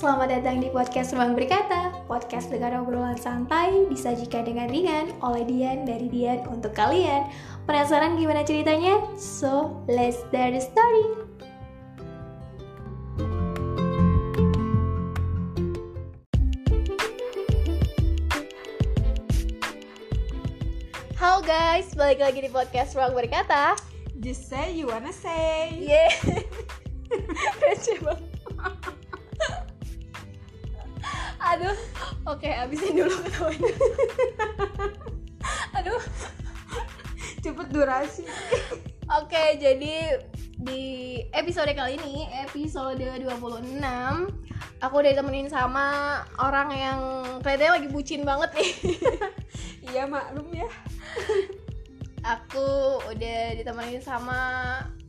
Selamat datang di podcast Ruang Berkata Podcast dengan obrolan santai Disajikan dengan ringan oleh Dian dari Dian untuk kalian. Penasaran gimana ceritanya? So, let's start the story. Halo guys, balik lagi di podcast Ruang Berkata. Just say you wanna say. Yeay Receh banget Aduh, oke habisin dulu ketawanya Aduh, Cepet durasi. oke jadi di episode kali ini, episode 26 Aku udah ditemenin sama orang yang kelihatannya lagi bucin banget nih Iya maklum ya. Aku udah ditemenin sama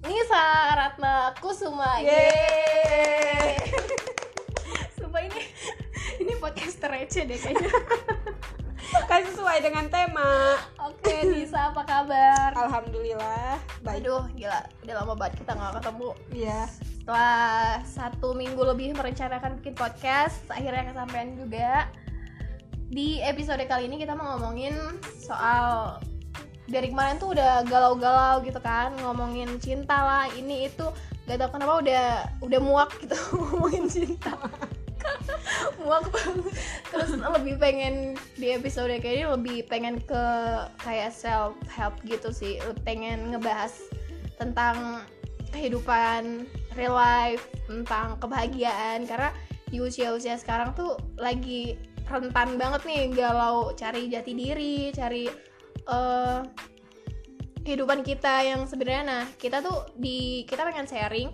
Nisa Ratna Kusuma Yeay. Sumpah ini podcast receh deh kayaknya Kan sesuai dengan tema. Oke Nisa apa kabar? Alhamdulillah. Baik. Aduh gila udah lama banget kita nggak ketemu Iya. Setelah satu minggu lebih merencanakan bikin podcast Akhirnya kesampaian juga Di episode kali ini kita mau ngomongin soal Dari kemarin tuh udah galau-galau gitu kan Ngomongin cinta lah ini itu Gak tau kenapa udah udah muak gitu ngomongin cinta muak banget terus lebih pengen di episode kayak ini lebih pengen ke kayak self help gitu sih. Pengen ngebahas tentang kehidupan real life tentang kebahagiaan. Karena di usia-usia sekarang tuh lagi rentan banget nih galau cari jati diri cari eh, kehidupan kita yang sebenarnya. Nah kita tuh di kita pengen sharing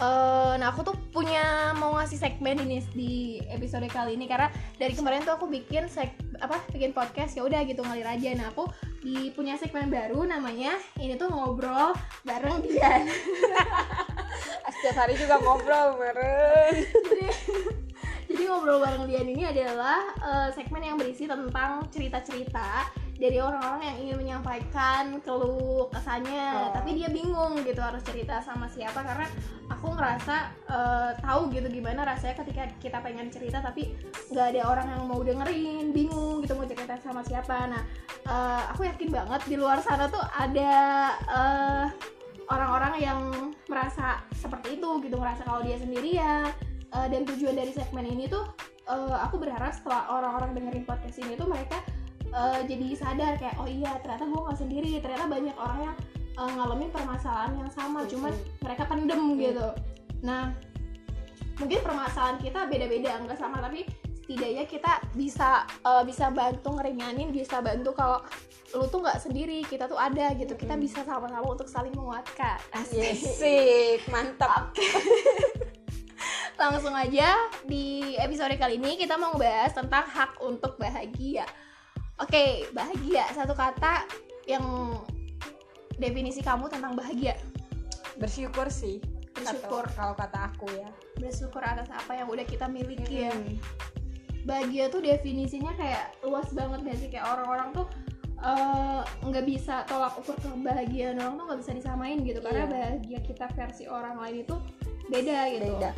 eh, nah aku tuh punya mau ngasih segmen ini di episode kali ini karena dari kemarin tuh aku bikin seg apa bikin podcast ya udah gitu ngalir aja nah aku di punya segmen baru namanya ini tuh ngobrol bareng Dian Setiap hari juga ngobrol meren. jadi jadi ngobrol bareng Dian ini adalah eh, segmen yang berisi tentang cerita-cerita dari orang-orang yang ingin menyampaikan keluh kesahnya Oh. tapi dia bingung gitu harus cerita sama siapa karena aku ngerasa eh, tahu gitu gimana rasanya ketika kita pengen cerita tapi nggak ada orang yang mau dengerin bingung gitu mau cerita sama siapa. Nah eh, aku yakin banget di luar sana tuh ada eh, orang-orang yang merasa seperti itu gitu merasa kalau dia sendirian. Eh, dan tujuan dari segmen ini tuh eh, aku berharap setelah orang-orang dengerin podcast ini tuh mereka eh, jadi sadar kayak oh iya ternyata gue nggak sendiri ternyata banyak orang yang eh, ngalamin permasalahan yang sama cuman mereka pendem gitu nah mungkin permasalahan kita beda-beda nggak sama tapi setidaknya kita bisa eh, bisa bantu ngeringanin bisa bantu kalau lu tuh nggak sendiri kita tuh ada gitu kita Hmm. bisa sama-sama untuk saling menguatkan Asik. Yesik, mantap. langsung aja di episode kali ini kita mau bahas tentang hak untuk bahagia. Oke, bahagia satu kata yang definisi kamu tentang bahagia. Bersyukur sih. Bersyukur. Kalau kata aku ya. Bersyukur atas apa yang udah kita miliki ya. Mm. Bahagia tuh definisinya kayak luas banget gak sih kayak orang-orang tuh eh, nggak bisa tolak ukur kebahagiaan orang tuh nggak bisa disamain gitu karena Iya. bahagia kita versi orang lain itu beda gitu. Beda.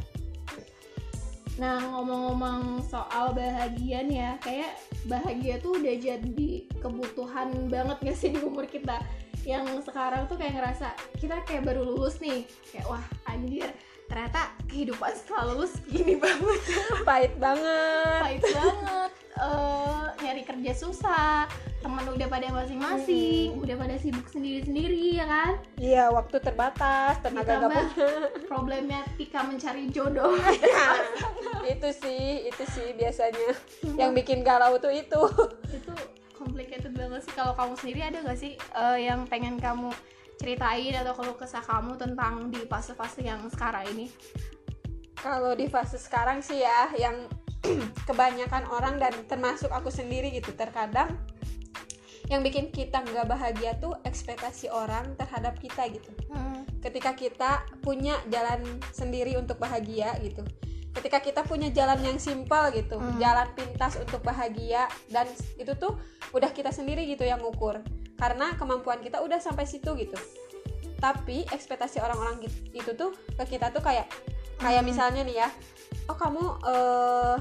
Nah ngomong-ngomong soal bahagia nih ya Kayak bahagia tuh udah jadi kebutuhan banget gak sih di umur kita? Yang sekarang tuh kayak ngerasa Kita kayak baru lulus nih Kayak wah anjir Ternyata kehidupan setelah lulus gini banget. Pahit banget. Pahit banget. Eh, Nyari kerja susah Temen udah pada masing-masing Udah pada sibuk sendiri-sendiri ya kan? Iya, waktu terbatas, tenaga punya. problematika mencari jodoh. Itu sih, itu sih biasanya. Yang bikin galau tuh itu. itu complicated banget sih. Kalau kamu sendiri ada gak sih eh, yang pengen kamu ceritain atau keluh kesah kamu tentang di fase-fase yang sekarang ini? Kalau di fase sekarang sih ya, yang kebanyakan orang dan termasuk aku sendiri gitu, terkadang yang bikin kita nggak bahagia tuh ekspektasi orang terhadap kita gitu. Ketika kita punya jalan sendiri untuk bahagia gitu, ketika kita punya jalan yang simpel gitu, Hmm. jalan pintas untuk bahagia dan itu tuh udah kita sendiri gitu yang ngukur. karena kemampuan kita udah sampai situ gitu tapi ekspektasi orang-orang git- itu tuh ke kita tuh kayak kayak Hmm. misalnya nih ya oh kamu eh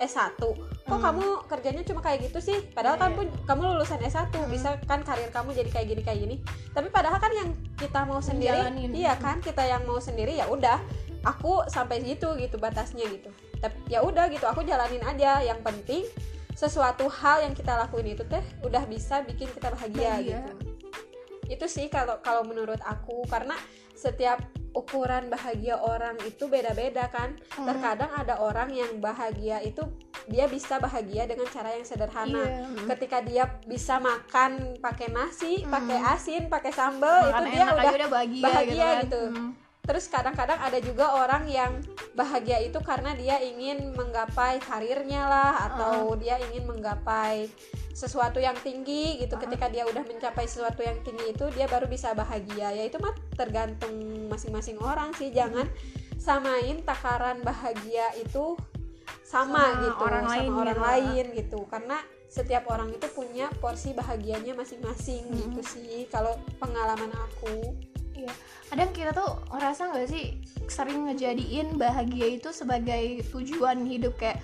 S1 kok Hmm. kamu kerjanya cuma kayak gitu sih? Padahal Iya, kan pun kamu lulusan S1 Hmm. bisa kan karir kamu jadi kayak gini kayak gini. Tapi padahal kan yang kita mau sendiri Menjalanin. iya kan? Kita yang mau sendiri ya udah aku sampai situ gitu batasnya gitu. Tapi ya udah gitu aku jalanin aja. Yang penting sesuatu hal yang kita lakuin itu teh udah bisa bikin kita bahagia, Bahagia. gitu. Itu sih kalau kalau menurut aku. Karena setiap ukuran bahagia orang itu beda-beda kan Hmm. terkadang ada orang yang bahagia itu dia bisa bahagia dengan cara yang sederhana Iya. Hmm. ketika dia bisa makan pakai nasi Hmm. pakai asin pakai sambal itu dia udah udah bahagia, bahagia gitu, kan. gitu. Hmm. Terus kadang-kadang ada juga orang yang bahagia itu karena dia ingin menggapai karirnya lah atau dia ingin menggapai sesuatu yang tinggi gitu Uh-uh. ketika dia udah mencapai sesuatu yang tinggi itu dia baru bisa bahagia ya itu mah tergantung masing-masing orang sih jangan samain takaran bahagia itu sama, Sama gitu orang sama lain orang gitu. lain gitu karena setiap orang itu punya porsi bahagianya masing-masing Hmm. gitu sih kalau pengalaman aku Iya. Kadang kita tuh ngerasa nggak sih sering ngejadiin bahagia itu sebagai tujuan hidup kayak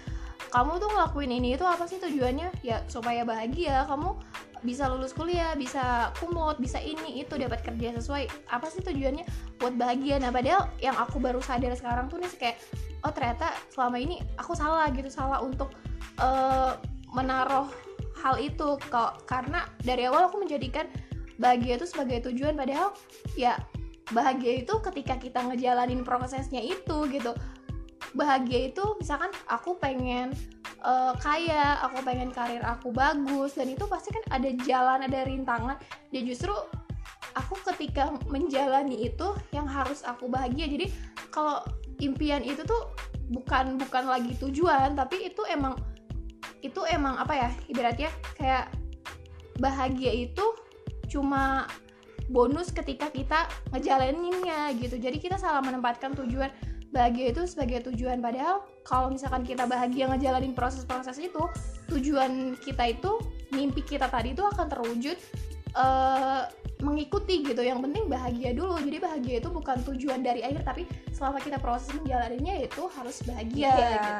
kamu tuh ngelakuin ini itu apa sih tujuannya? Ya supaya bahagia, kamu bisa lulus kuliah, bisa kumlot, bisa ini itu dapat kerja sesuai. Apa sih tujuannya? Buat bahagia. Nah, padahal yang aku baru sadar sekarang tuh nih kayak oh ternyata selama ini aku salah gitu, salah untuk eh, menaruh hal itu kok karena dari awal aku menjadikan bahagia itu sebagai tujuan padahal ya bahagia itu ketika kita ngejalanin prosesnya itu gitu. Bahagia itu misalkan aku pengen eh, kaya aku pengen karir aku bagus dan itu pasti kan ada jalan ada rintangan. Dan justru aku ketika menjalani itu yang harus aku bahagia. Jadi kalau impian itu tuh bukan bukan lagi tujuan tapi itu emang itu emang apa ya ibaratnya kayak bahagia itu cuma bonus ketika kita ngejalaninnya gitu. Jadi kita salah menempatkan tujuan bahagia itu sebagai tujuan. Padahal kalau misalkan kita bahagia ngejalanin proses-proses itu tujuan kita itu mimpi kita tadi itu akan terwujud eh, mengikuti gitu. Yang penting bahagia dulu. Jadi bahagia itu bukan tujuan dari akhir tapi selama kita proses menjalaninya itu harus bahagia Iya. gitu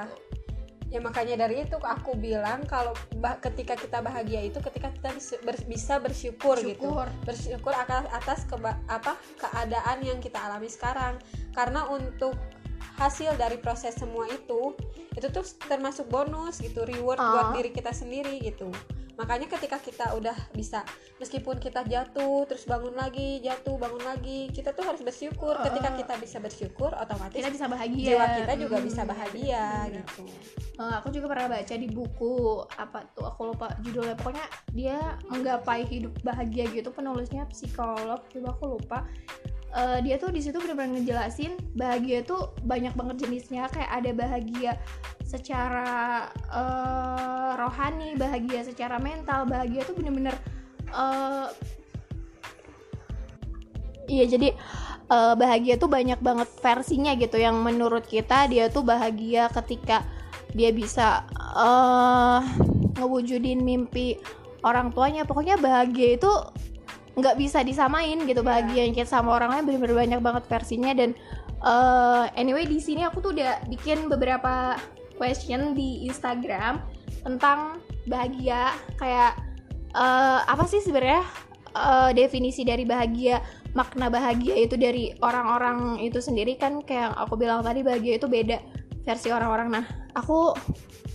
ya makanya dari itu aku bilang kalau bah- ketika kita bahagia itu ketika kita ber- bisa bersyukur, gitu Syukur. bersyukur atas atas keba- apa keadaan yang kita alami sekarang karena untuk hasil dari proses semua itu itu tuh termasuk bonus gitu reward Ah. buat diri kita sendiri gitu makanya ketika kita udah bisa meskipun kita jatuh terus bangun lagi jatuh bangun lagi kita tuh harus bersyukur. Ketika kita bisa bersyukur otomatis kita bisa bahagia. jiwa kita juga Hmm. bisa bahagia Bener. gitu. Eh, aku juga pernah baca di buku apa tuh aku lupa judulnya. Pokoknya dia menggapai hidup bahagia gitu penulisnya psikolog coba aku lupa Eh, dia tuh di situ benar-benar ngejelasin bahagia tuh banyak banget jenisnya. Kayak ada bahagia secara eh, rohani bahagia secara mental bahagia tuh bener-bener eh, iya jadi eh, bahagia tuh banyak banget versinya gitu. Yang menurut kita dia tuh bahagia ketika dia bisa eh ngewujudin mimpi orang tuanya. Pokoknya bahagia itu nggak bisa disamain gitu Iya. bahagia yang kita sama orang lain bener-bener banyak banget versinya. Dan eh, anyway di sini aku tuh udah bikin beberapa question di Instagram tentang bahagia. Kayak eh, apa sih sebenarnya eh, definisi dari bahagia? Makna bahagia itu dari orang-orang itu sendiri kan kayak yang aku bilang tadi bahagia itu beda versi orang-orang. Nah aku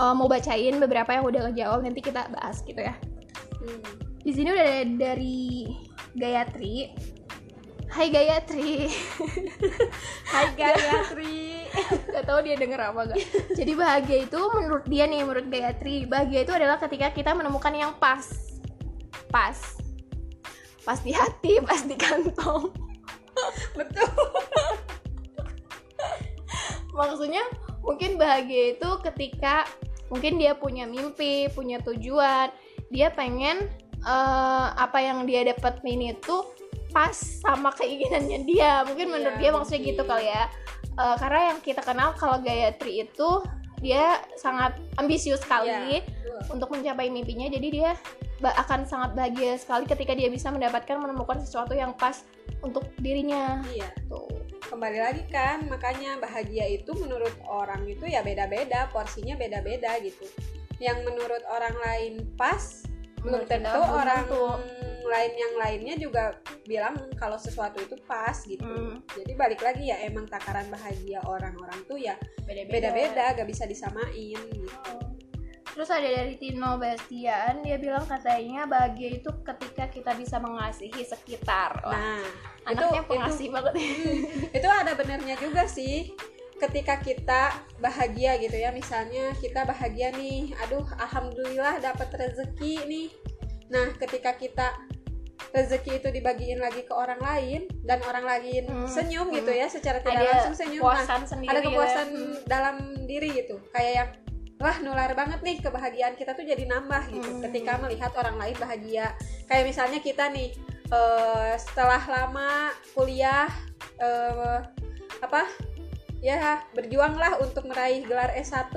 eh, mau bacain beberapa yang udah ngejawab nanti kita bahas gitu ya. Hmm. di sini udah ada dari Gayatri. Hai Gayatri. Hai Gayatri. Gak tahu dia denger apa gak Jadi bahagia itu menurut dia nih Menurut Gayatri Bahagia itu adalah ketika kita menemukan yang pas. Pas. Pas di hati, pas di kantong. Betul. Maksudnya mungkin bahagia itu ketika Mungkin dia punya mimpi, punya tujuan. Dia pengen eh, Apa yang dia dapetin itu Pas sama keinginannya dia. Mungkin Iya, menurut dia maksudnya gitu kali ya. Eh, Karena yang kita kenal kalau Gayatri itu Dia sangat ambisius sekali Iya. untuk mencapai mimpinya. Jadi dia akan sangat bahagia sekali ketika dia bisa mendapatkan menemukan sesuatu yang pas untuk dirinya. Iya. Tuh. Kembali lagi kan makanya bahagia itu menurut orang itu ya beda-beda porsinya beda-beda gitu. Yang menurut orang lain pas belum tentu belum orang tentu. lain yang lainnya juga bilang kalau sesuatu itu pas gitu Hmm. jadi balik lagi ya emang takaran bahagia orang-orang tuh ya beda-beda gak bisa disamain gitu Terus ada dari Tino Bastian, dia bilang katanya bahagia itu ketika kita bisa mengasihi sekitar. Wah, nah anaknya itu- pengasih banget. itu ada benernya juga sih ketika kita bahagia gitu ya misalnya kita bahagia nih aduh alhamdulillah dapat rezeki nih nah ketika kita rezeki itu dibagiin lagi ke orang lain dan orang lain Hmm, senyum hmm. gitu ya secara tidak ada langsung senyum Nah, sendiri. ada gitu ya. kepuasan Hmm. dalam diri gitu kayak yang wah nular banget nih kebahagiaan kita tuh jadi nambah gitu Hmm. ketika melihat orang lain bahagia kayak misalnya kita nih eh, setelah lama kuliah eh, apa ya berjuanglah untuk meraih gelar S1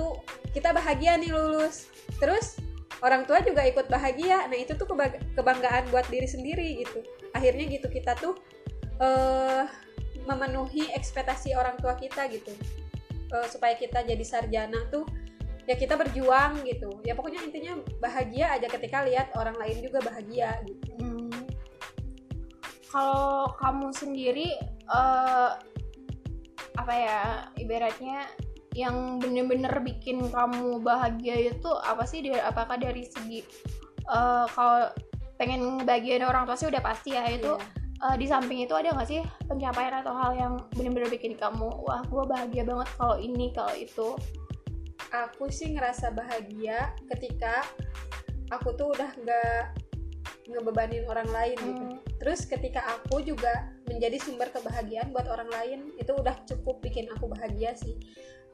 kita bahagia nih lulus. Terus orang tua juga ikut bahagia. Nah itu tuh keba- kebanggaan buat diri sendiri gitu. Akhirnya gitu kita tuh eh memenuhi ekspektasi orang tua kita gitu. Eh, supaya kita jadi sarjana tuh ya kita berjuang gitu. Ya pokoknya intinya bahagia aja ketika lihat orang lain juga bahagia gitu. Hmm. Kalau kamu sendiri eh, apa ya ibaratnya yang bener-bener bikin kamu bahagia itu apa sih? Dari- Apakah dari segi eh, kalau pengen ngebahagiain orang tua sih udah pasti ya itu Iya. eh, di samping itu ada nggak sih pencapaian atau hal yang bener-bener bikin kamu wah gue bahagia banget kalau ini kalau itu aku sih ngerasa bahagia ketika aku tuh udah nggak ngebebanin orang lain gitu Hmm. terus ketika aku juga menjadi sumber kebahagiaan buat orang lain itu udah cukup bikin aku bahagia sih.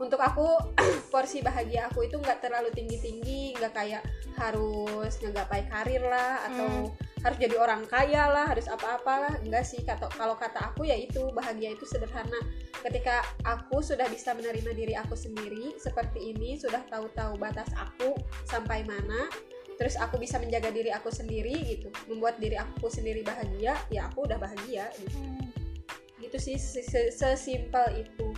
Untuk aku porsi bahagia aku itu nggak terlalu tinggi tinggi nggak kayak harus ngegapai karir lah atau harus jadi orang kaya lah harus apa-apalah enggak sih. Kata kalau kata aku ya itu bahagia itu sederhana. Ketika aku sudah bisa menerima diri aku sendiri seperti ini sudah tahu-tahu batas aku sampai mana terus aku bisa menjaga diri aku sendiri gitu membuat diri aku sendiri bahagia ya aku udah bahagia gitu, gitu sih se- se- sesimpel itu.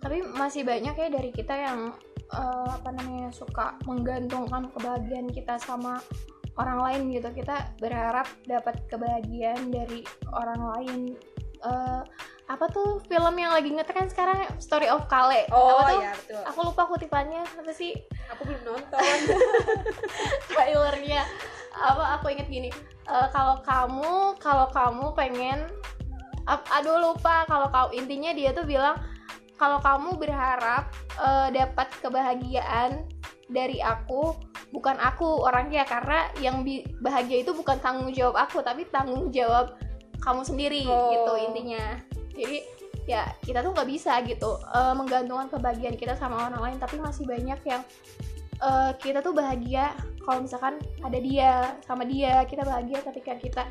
Tapi masih banyak ya dari kita yang eh, apa namanya suka menggantungkan kebahagiaan kita sama orang lain gitu. Kita berharap dapat kebahagiaan dari orang lain. Eh, apa tuh film yang lagi ngetren sekarang? Story of Kale. Oh apa tuh? ya betul. Aku lupa kutipannya. Apa sih? Aku belum nonton. Trailernya. Apa aku inget gini. Eh, kalau kamu kalau kamu pengen aduh lupa. Kalau kau intinya dia tuh bilang kalau kamu berharap eh, dapat kebahagiaan dari aku bukan aku orangnya. Karena yang bahagia itu bukan tanggung jawab aku tapi tanggung jawab kamu sendiri Oh. gitu intinya jadi ya kita tuh nggak bisa gitu eh, menggantungkan kebahagiaan kita sama orang lain tapi masih banyak yang eh, kita tuh bahagia kalau misalkan ada dia sama dia kita bahagia ketika kita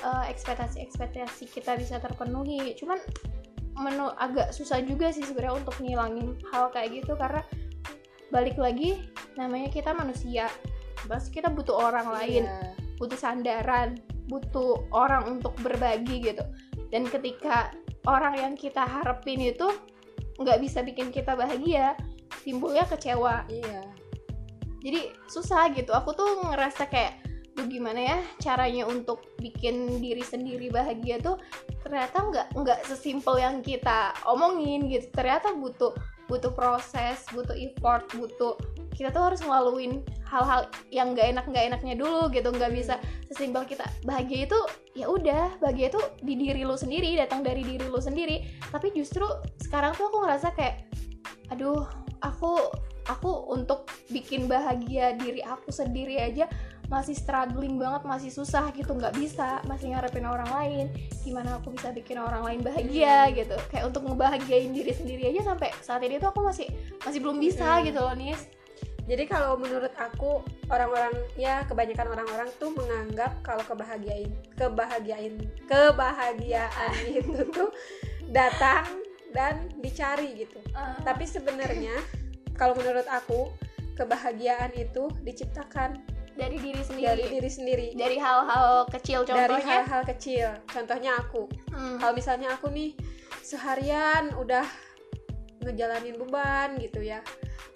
eh, ekspektasi-ekspektasi kita bisa terpenuhi cuman menu agak susah juga sih sebenarnya untuk ngilangin hal kayak gitu karena balik lagi namanya kita manusia pasti kita butuh orang lain Iya. butuh sandaran butuh orang untuk berbagi gitu. Dan ketika orang yang kita harapin itu nggak bisa bikin kita bahagia timbulnya kecewa. Iya. Jadi susah gitu. Aku tuh ngerasa kayak tuh gimana ya caranya untuk bikin diri sendiri bahagia tuh ternyata nggak nggak sesimpel yang kita omongin gitu. Ternyata butuh butuh proses butuh effort butuh kita tuh harus ngelaluin hal-hal yang nggak enak nggak enaknya dulu gitu. Nggak bisa sesimpel kita bahagia itu ya udah bahagia itu di diri lu sendiri datang dari diri lu sendiri. Tapi justru sekarang tuh aku ngerasa kayak aduh aku aku untuk bikin bahagia diri aku sendiri aja masih struggling banget masih susah gitu. Nggak bisa masih ngarepin orang lain. Gimana aku bisa bikin orang lain bahagia gitu? Kayak untuk ngebahagiain diri sendiri aja sampai saat ini tuh aku masih masih belum bisa Hmm. gitu loh Nis Jadi kalau menurut aku orang-orang ya kebanyakan orang-orang tuh menganggap kalau kebahagiaan kebahagiaan kebahagiaan itu tuh datang dan dicari gitu. Tapi sebenarnya kalau menurut aku kebahagiaan itu diciptakan dari diri dari sendiri diri sendiri. dari hal-hal kecil Dari contohnya hal-hal kecil. Contohnya aku. Hmm. Kalau misalnya aku nih seharian udah ngejalanin beban gitu ya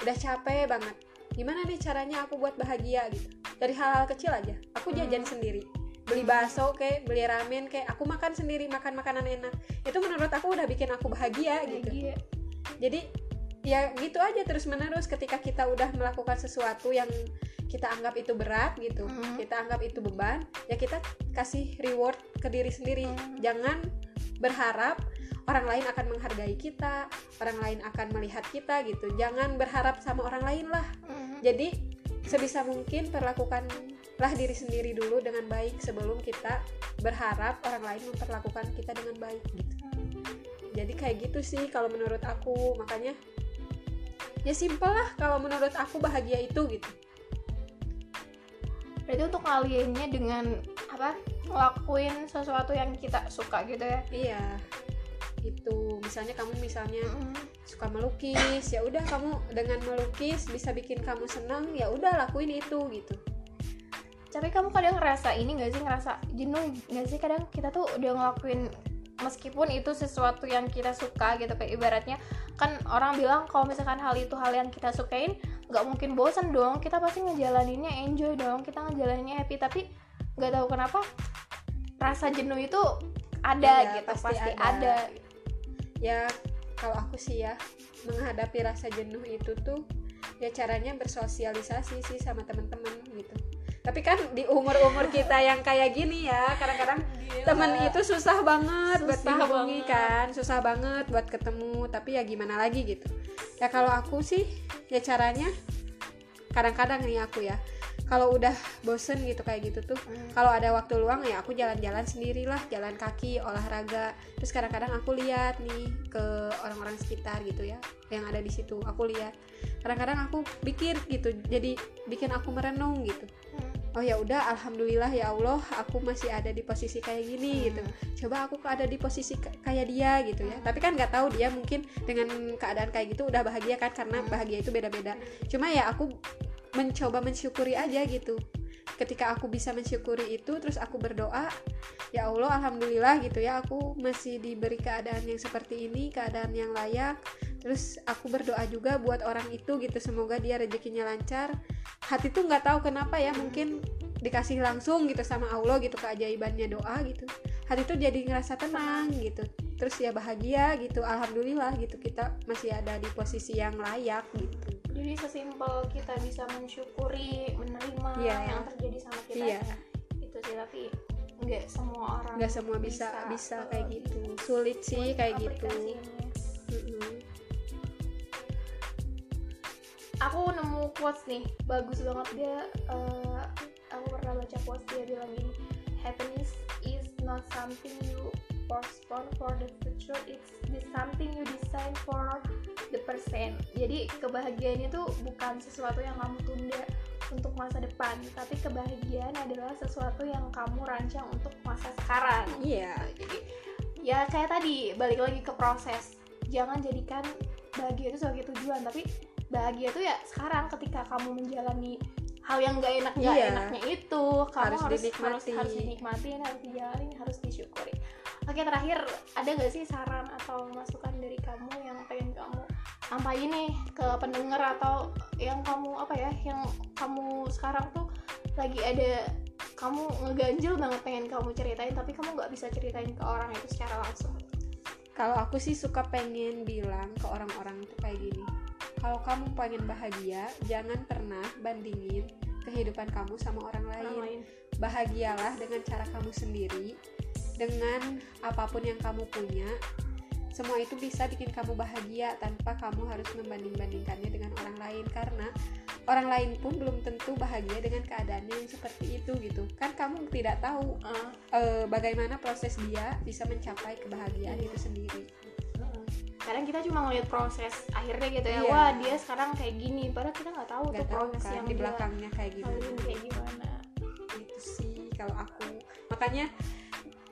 udah capek banget gimana nih caranya aku buat bahagia gitu? Dari hal-hal kecil aja. Aku jajan Hmm. sendiri. Beli bakso kayak beli ramen kayak aku makan sendiri makan makanan enak. Itu menurut aku udah bikin aku bahagia gitu. Bahagia. jadi ya gitu aja terus menerus ketika kita udah melakukan sesuatu yang kita anggap itu berat gitu Mhm. kita anggap itu beban ya kita kasih reward ke diri sendiri. Mhm. jangan berharap orang lain akan menghargai kita orang lain akan melihat kita gitu. Jangan berharap sama orang lain lah Jadi sebisa mungkin perlakukanlah diri sendiri dulu dengan baik sebelum kita berharap orang lain memperlakukan kita dengan baik gitu. Jadi kayak gitu sih kalau menurut aku. Makanya ya simpel lah kalau menurut aku bahagia itu gitu. Berarti untuk ngalihinnya dengan apa ngelakuin sesuatu yang kita suka gitu ya? Iya itu misalnya kamu misalnya Mhm. suka melukis ya udah kamu dengan melukis bisa bikin kamu senang ya udah lakuin itu gitu tapi kamu kadang ngerasa ini gak sih ngerasa jenuh gak sih kadang kita tuh udah ngelakuin meskipun itu sesuatu yang kita suka gitu kayak ibaratnya kan orang bilang kalau misalkan hal itu hal yang kita sukain nggak mungkin bosan dong kita pasti ngejalaninnya enjoy dong kita ngejalaninnya happy tapi nggak tahu kenapa rasa jenuh itu ada Iya, gitu pasti pasti, ada. ada. Ya kalau aku sih ya menghadapi rasa jenuh itu tuh ya caranya bersosialisasi sih sama teman-teman gitu. Tapi kan di umur-umur kita yang kayak gini ya kadang-kadang temen itu susah banget buat Susah dihubungi banget. kan susah banget buat ketemu tapi ya gimana lagi gitu. Ya kalau aku sih ya caranya kadang-kadang nih aku ya kalau udah bosen gitu kayak gitu tuh Hmm. kalau ada waktu luang ya aku jalan-jalan sendirilah jalan kaki olahraga. Terus kadang-kadang aku lihat nih ke orang-orang sekitar gitu ya yang ada di situ aku lihat. Kadang-kadang aku pikir gitu jadi bikin aku merenung gitu. Hmm. oh ya udah alhamdulillah ya Allah aku masih ada di posisi kayak gini gitu. Coba aku ada di posisi kayak dia gitu ya. Tapi kan nggak tahu dia mungkin dengan keadaan kayak gitu udah bahagia kan karena bahagia itu beda-beda. Cuma ya aku mencoba mensyukuri aja gitu. Ketika aku bisa mensyukuri itu terus aku berdoa ya Allah alhamdulillah gitu ya aku masih diberi keadaan yang seperti ini keadaan yang layak. Terus aku berdoa juga buat orang itu gitu semoga dia rezekinya lancar. Hati tuh nggak tahu kenapa ya mungkin dikasih langsung gitu sama Allah gitu keajaibannya doa gitu. Hati tuh jadi ngerasa tenang gitu terus ya bahagia gitu alhamdulillah gitu kita masih ada di posisi yang layak gitu jadi sesimpel kita bisa mensyukuri menerima Iya. yang terjadi sama kita. Iya. Itu sih tapi nggak semua orang nggak semua bisa bisa, kayak gitu. sulit sih kayak gitu. aku nemu quotes nih bagus banget dia eh, aku pernah baca quotes dia bilang gini happiness is not something you postpone for the future it's the something you design for the present jadi kebahagiaan itu bukan sesuatu yang kamu tunda untuk masa depan tapi kebahagiaan adalah sesuatu yang kamu rancang untuk masa sekarang. Iya. Jadi ya kayak tadi balik lagi ke proses. Jangan jadikan bahagia itu sebagai tujuan tapi bahagia itu ya sekarang ketika kamu menjalani hal yang gak enak gak Iya. enaknya itu kamu Harus harus harus dinikmati. harus dinikmatin harus dijalani harus disyukuri oke terakhir ada gak sih saran atau masukan dari kamu yang pengen kamu sampaikan nih ke pendengar atau yang kamu apa ya yang kamu sekarang tuh lagi ada kamu ngeganjel banget pengen kamu ceritain tapi kamu nggak bisa ceritain ke orang itu secara langsung kalau aku sih suka pengen bilang ke orang-orang itu kayak gini kalau kamu pengen bahagia jangan pernah bandingin kehidupan kamu sama orang lain orang lain. bahagialah dengan cara kamu sendiri dengan apa pun yang kamu punya. Semua itu bisa bikin kamu bahagia tanpa kamu harus membanding-bandingkannya dengan orang lain. Karena orang lain pun belum tentu bahagia dengan keadaannya yang seperti itu gitu. Kan kamu tidak tahu Ah, eh, bagaimana proses dia bisa mencapai kebahagiaan itu sendiri kadang kita cuma ngeliat proses akhirnya gitu ya. Iya. wah dia sekarang kayak gini padahal kita nggak tahu nggak tuh tahu proses kan yang di belakangnya kayak gimana. kayak gimana. Itu sih kalau aku. Makanya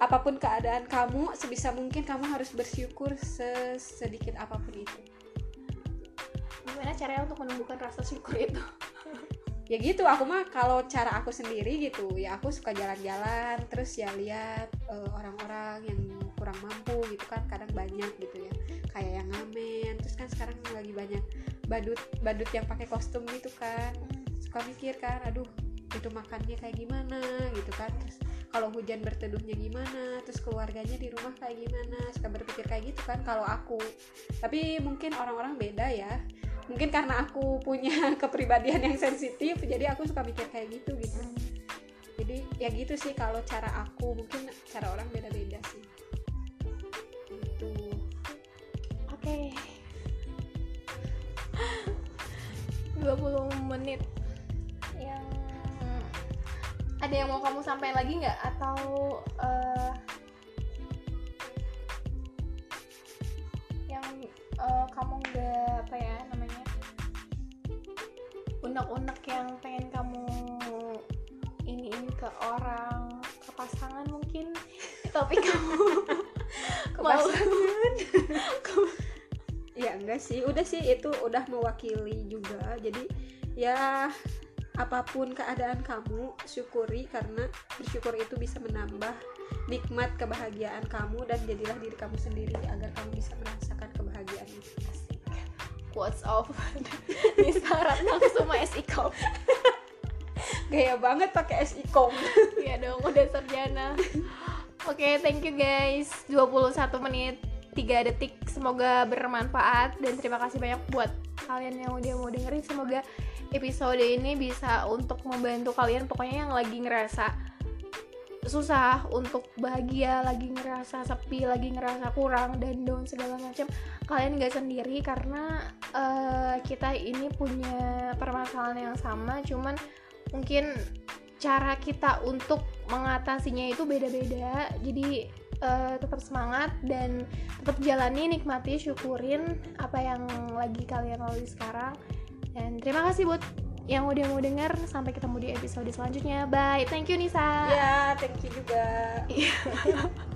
apa pun keadaan kamu sebisa mungkin kamu harus bersyukur se- sedikit apa pun itu. Gimana caranya untuk menumbuhkan rasa syukur itu? Ya gitu aku mah kalau cara aku sendiri gitu ya aku suka jalan-jalan terus ya lihat eh, orang-orang yang kurang mampu gitu kan kadang banyak gitu ya. Kayak yang ngamen terus kan sekarang lagi banyak badut badut yang pakai kostum gitu kan. Suka mikir kan aduh itu makannya kayak gimana? gitu kan. Terus kalau hujan berteduhnya gimana? Terus keluarganya di rumah kayak gimana? Suka berpikir kayak gitu kan kalau aku. Tapi mungkin orang-orang beda ya. Mungkin karena aku punya kepribadian yang sensitif jadi aku suka mikir kayak gitu gitu. Jadi ya gitu sih kalau cara aku mungkin cara orang beda-beda sih 20 menit. Yang ada yang mau kamu sampaikan lagi nggak? Atau eh, yang eh, kamu nggak apa ya namanya unek-unek yang pengen kamu ini ini ke orang ke pasangan mungkin? Topik kamu. Mau ya enggak sih. Udah sih itu udah mewakili juga. Jadi ya apa pun keadaan kamu syukuri karena bersyukur itu bisa menambah nikmat kebahagiaan kamu dan jadilah diri kamu sendiri agar kamu bisa merasakan kebahagiaan itu. Quotes of Nisa Ratna Kusuma SIKOM gaya banget pakai SIKOM ya dong udah sarjana. Oke thank you guys. 21 menit 3 detik. Semoga bermanfaat dan terima kasih banyak buat kalian yang udah mau dengerin. Semoga episode ini bisa untuk membantu kalian pokoknya yang lagi ngerasa susah untuk bahagia lagi ngerasa sepi lagi ngerasa kurang dan down segala macam kalian gak sendiri karena eh, kita ini punya permasalahan yang sama. Cuman mungkin cara kita untuk mengatasinya itu beda-beda. Jadi eh, tetap semangat dan tetap jalani nikmati syukurin apa yang lagi kalian lalui sekarang. Dan terima kasih buat yang udah mau denger. Sampai ketemu di episode selanjutnya. Bye. Thank you Nisa. Ya thank you juga.